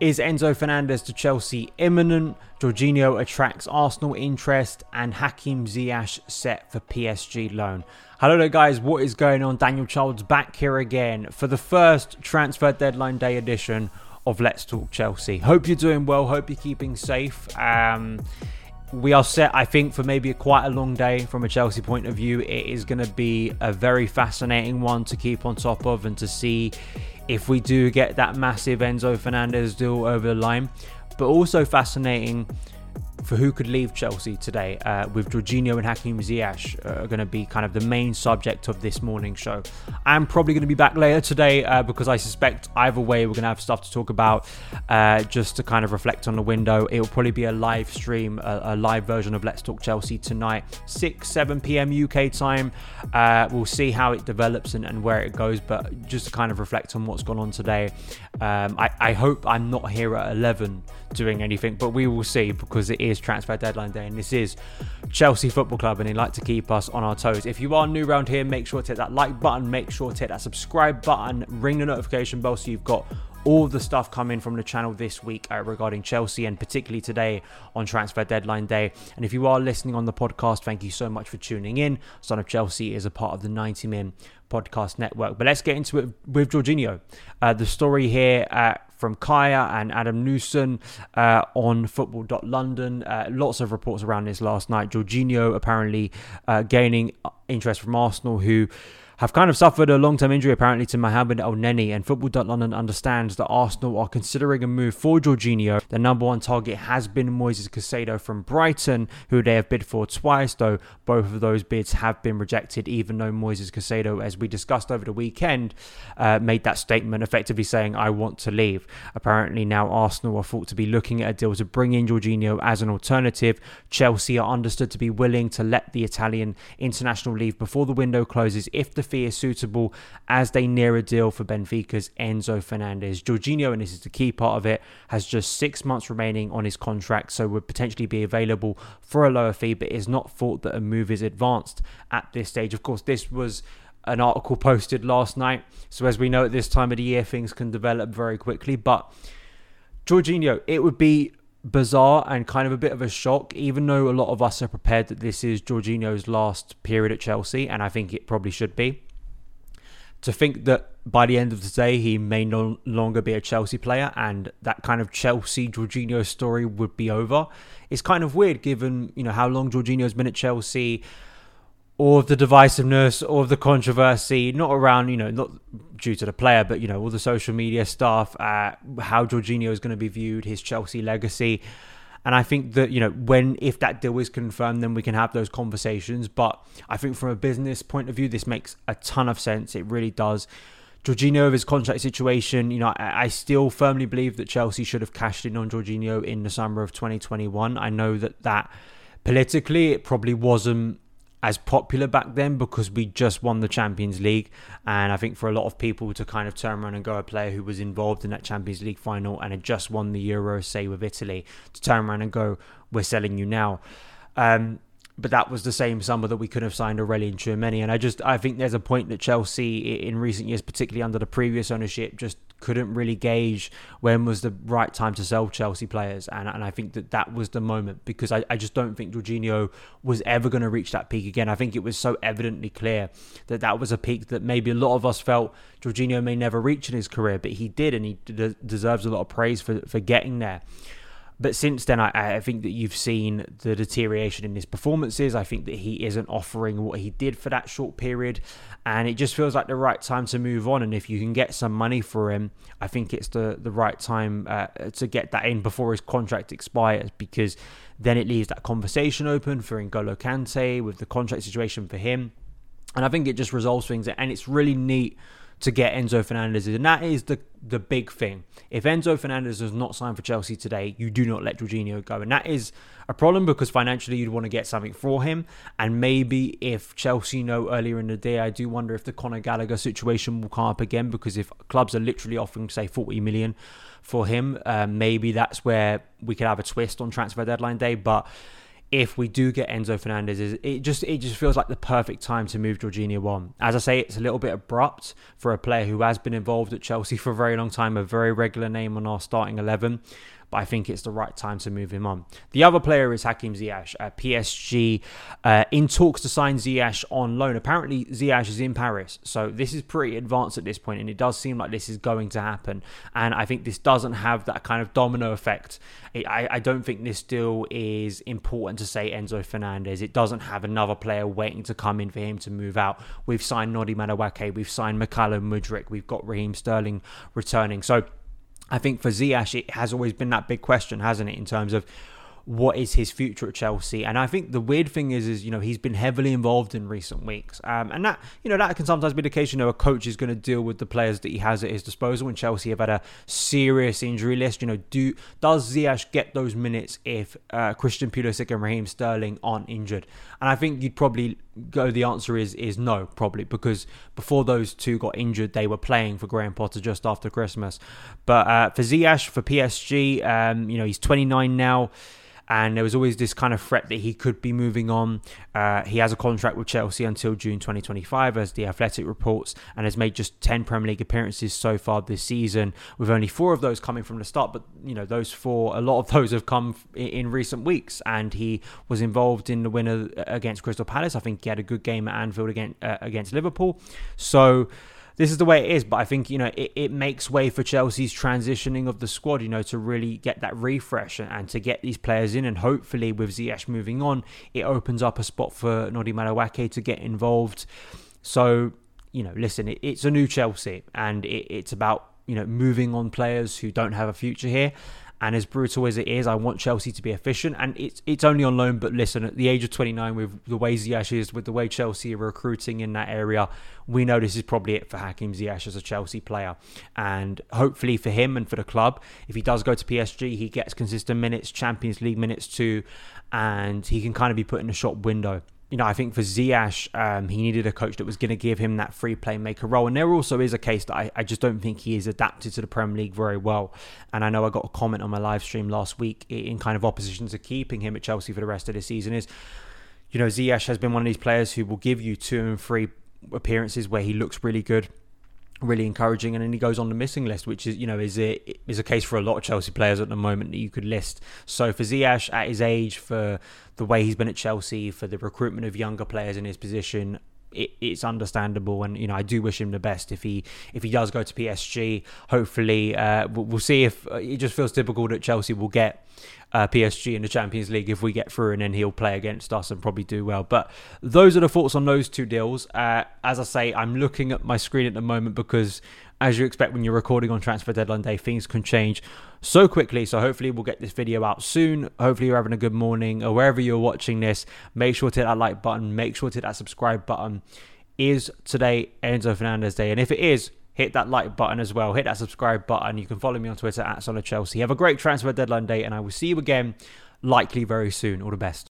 Is Enzo Fernandez to Chelsea imminent? Jorginho attracts Arsenal interest and Hakim Ziyech set for PSG loan. Hello there guys, what is going on? Daniel Childs back here again for the first transfer deadline day edition of Let's Talk Chelsea. Hope you're doing well, hope you're keeping safe. Um, we are set, I think, for maybe a quite a long day from a Chelsea point of view. It is going to be a very fascinating one to keep on top of and to see if we do get that massive Enzo Fernandez deal over the line. But also fascinating for who could leave Chelsea today, uh, with Jorginho and Hakim Ziyech uh, are going to be kind of the main subject of this morning show. I'm probably going to be back later today uh, because I suspect either way we're going to have stuff to talk about uh, just to kind of reflect on the window. It will probably be a live stream, a, a live version of Let's Talk Chelsea tonight, 6, 7 p.m. UK time. Uh, we'll see how it develops and, and, where it goes, but just to kind of reflect on what's gone on today. Um, I, I hope I'm not here at 11 doing anything, but we will see because it is transfer deadline day and this is Chelsea Football Club and they like to keep us on our toes. If you are new around here, make sure to hit that like button, make sure to hit that subscribe button, ring the notification bell so you've got all the stuff coming from the channel this week uh, regarding Chelsea and particularly today on transfer deadline day. And if you are listening on the podcast, thank you so much for tuning in. Son of Chelsea is a part of the 90 Min podcast network. But let's get into it with Jorginho. Uh, the story here uh, from Kaya and Adam Newson uh, on football.london. Uh, lots of reports around this last night. Jorginho apparently uh, gaining interest from Arsenal, who have kind of suffered a long term injury apparently to Mohamed Elneny, and Football.London understands that Arsenal are considering a move for Jorginho. The number one target has been Moises Caicedo from Brighton, who they have bid for twice, though both of those bids have been rejected, even though Moises Caicedo, as we discussed over the weekend, uh, made that statement effectively saying, I want to leave. Apparently, now Arsenal are thought to be looking at a deal to bring in Jorginho as an alternative. Chelsea are understood to be willing to let the Italian international leave before the window closes if the fee is suitable as they near a deal for Benfica's Enzo Fernandez. Jorginho, and this is the key part of it, has just six months remaining on his contract, so would potentially be available for a lower fee, but it's not thought that a move is advanced at this stage. Of course, this was an article posted last night, so as we know at this time of the year, things can develop very quickly, but Jorginho, it would be bizarre and kind of a bit of a shock, even though a lot of us are prepared that this is Jorginho's last period at Chelsea, and I think it probably should be. To think that by the end of the day he may no longer be a Chelsea player and that kind of Chelsea Jorginho story would be over is kind of weird given you know how long Jorginho's been at Chelsea or the divisiveness or the controversy, not around, you know, not due to the player, but, you know, all the social media stuff, uh, how Jorginho is going to be viewed, his Chelsea legacy. And I think that, you know, when, if that deal is confirmed, then we can have those conversations. But I think from a business point of view, this makes a ton of sense. It really does. Jorginho, of his contract situation, you know, I, I still firmly believe that Chelsea should have cashed in on Jorginho in the summer of 2021. I know that that politically it probably wasn't as popular back then because we just won the Champions League. And I think for a lot of people to kind of turn around and go a player who was involved in that Champions League final and had just won the Euro, say with Italy, to turn around and go, we're selling you now. Um, but that was the same summer that we could have signed Aurelien Tchouameni. And I just I think there's a point that Chelsea in recent years, particularly under the previous ownership, just couldn't really gauge when was the right time to sell Chelsea players. And, and I think that that was the moment because I, I just don't think Jorginho was ever going to reach that peak again. I think it was so evidently clear that that was a peak that maybe a lot of us felt Jorginho may never reach in his career, but he did, and he deserves a lot of praise for, for getting there. But since then, I, I, think that you've seen the deterioration in his performances. I think that he isn't offering what he did for that short period. And it just feels like the right time to move on. And if you can get some money for him, I think it's the, the right time uh, to get that in before his contract expires because then it leaves that conversation open for N'Golo Kante with the contract situation for him. And I think it just resolves things. And it's really neat to get Enzo Fernandez, and that is the the big thing. If Enzo Fernandez does not sign for Chelsea today, you do not let Jorginho go, and that is a problem because financially you'd want to get something for him. And maybe if Chelsea know earlier in the day, I do wonder if the Conor Gallagher situation will come up again because if clubs are literally offering say 40 million for him, um, maybe that's where we could have a twist on transfer deadline day, but if we do get Enzo Fernandez, is it just it just feels like the perfect time to move Jorginho on. As I say, it's a little bit abrupt for a player who has been involved at Chelsea for a very long time, a very regular name on our starting eleven but I think it's the right time to move him on. The other player is Hakim Ziyech at PSG, uh, in talks to sign Ziyech on loan. Apparently, Ziyech is in Paris, so this is pretty advanced at this point, and it does seem like this is going to happen. And I think this doesn't have that kind of domino effect. It, I, I don't think this deal is important to say Enzo Fernandez. It doesn't have another player waiting to come in for him to move out. We've signed Noni Madueke, we've signed Mykhailo Mudryk, we've got Raheem Sterling returning. So I think for Ziyech, it has always been that big question, hasn't it, in terms of what is his future at Chelsea? And I think the weird thing is, is you know, he's been heavily involved in recent weeks, um, and that you know that can sometimes be the case. You know, a coach is going to deal with the players that he has at his disposal. And Chelsea have had a serious injury list. You know, do does Ziyech get those minutes if uh, Christian Pulisic and Raheem Sterling aren't injured? And I think you'd probably go. The answer is is no, probably because before those two got injured, they were playing for Graham Potter just after Christmas. But uh, for Ziyech for PSG, um, you know, he's 29 now and there was always this kind of threat that he could be moving on. Uh, he has a contract with Chelsea until June 2025, as the Athletic reports, and has made just 10 Premier League appearances so far this season, with only four of those coming from the start. But you know, those four, a lot of those have come in recent weeks, and he was involved in the winner against Crystal Palace. I think he had a good game at Anfield against uh, against Liverpool. So this is the way it is. But I think, you know, it, it makes way for Chelsea's transitioning of the squad, you know, to really get that refresh and, and to get these players in. And hopefully, with Ziyech moving on, it opens up a spot for Noni Madueke to get involved. So, you know, listen, it, it's a new Chelsea and it, it's about, you know, moving on players who don't have a future here. And as brutal as it is, I want Chelsea to be efficient. And it's it's only on loan, but listen, at the age of 29, with the way Ziyech is, with the way Chelsea are recruiting in that area, we know this is probably it for Hakim Ziyech as a Chelsea player. And hopefully for him and for the club, if he does go to PSG, he gets consistent minutes, Champions League minutes too, and he can kind of be put in a shop window you know, I think for Ziyech, um, he needed a coach that was going to give him that free playmaker role. And there also is a case that I, I just don't think he is adapted to the Premier League very well. And I know I got a comment on my live stream last week in kind of opposition to keeping him at Chelsea for the rest of the season is, you know, Ziyech has been one of these players who will give you two and three appearances where he looks really good really encouraging, and then he goes on the missing list, which is you know is it is a case for a lot of Chelsea players at the moment that you could list. So for Ziyech at his age, for the way he's been at Chelsea, for the recruitment of younger players in his position, it, it's understandable, and you know I do wish him the best if he if he does go to PSG. Hopefully, uh, we'll, we'll, see if uh, it just feels typical that Chelsea will get uh, PSG in the Champions League if we get through, and then he'll play against us and probably do well. But those are the thoughts on those two deals. Uh, as I say, I'm looking at my screen at the moment because as you expect when you're recording on transfer deadline day, things can change so quickly. So hopefully we'll get this video out soon. Hopefully you're having a good morning or wherever you're watching this. Make sure to hit that like button. Make sure to hit that subscribe button. Is today Enzo Fernandez Day? And if it is, hit that like button as well. Hit that subscribe button. You can follow me on Twitter at Solid Chelsea. Have a great transfer deadline day, and I will see you again likely very soon. All the best.